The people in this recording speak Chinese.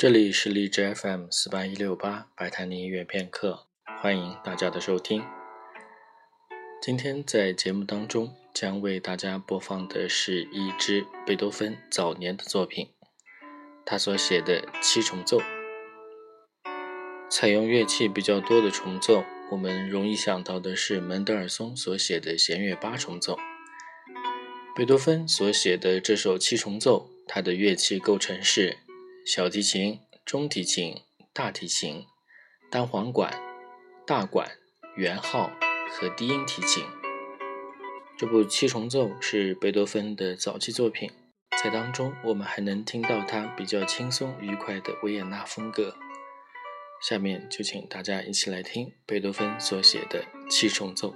这里是荔枝 FM 四八一六八白檀音乐片刻，欢迎大家的收听。今天在节目当中将为大家播放的是一支贝多芬早年的作品，他所写的七重奏。采用乐器比较多的重奏，我们容易想到的是门德尔松所写的弦乐八重奏。贝多芬所写的这首七重奏，它的乐器构成是。小提琴、中提琴、大提琴、单簧管、大管、圆号和低音提琴。这部七重奏是贝多芬的早期作品，在当中我们还能听到他比较轻松愉快的维也纳风格。下面就请大家一起来听贝多芬所写的七重奏。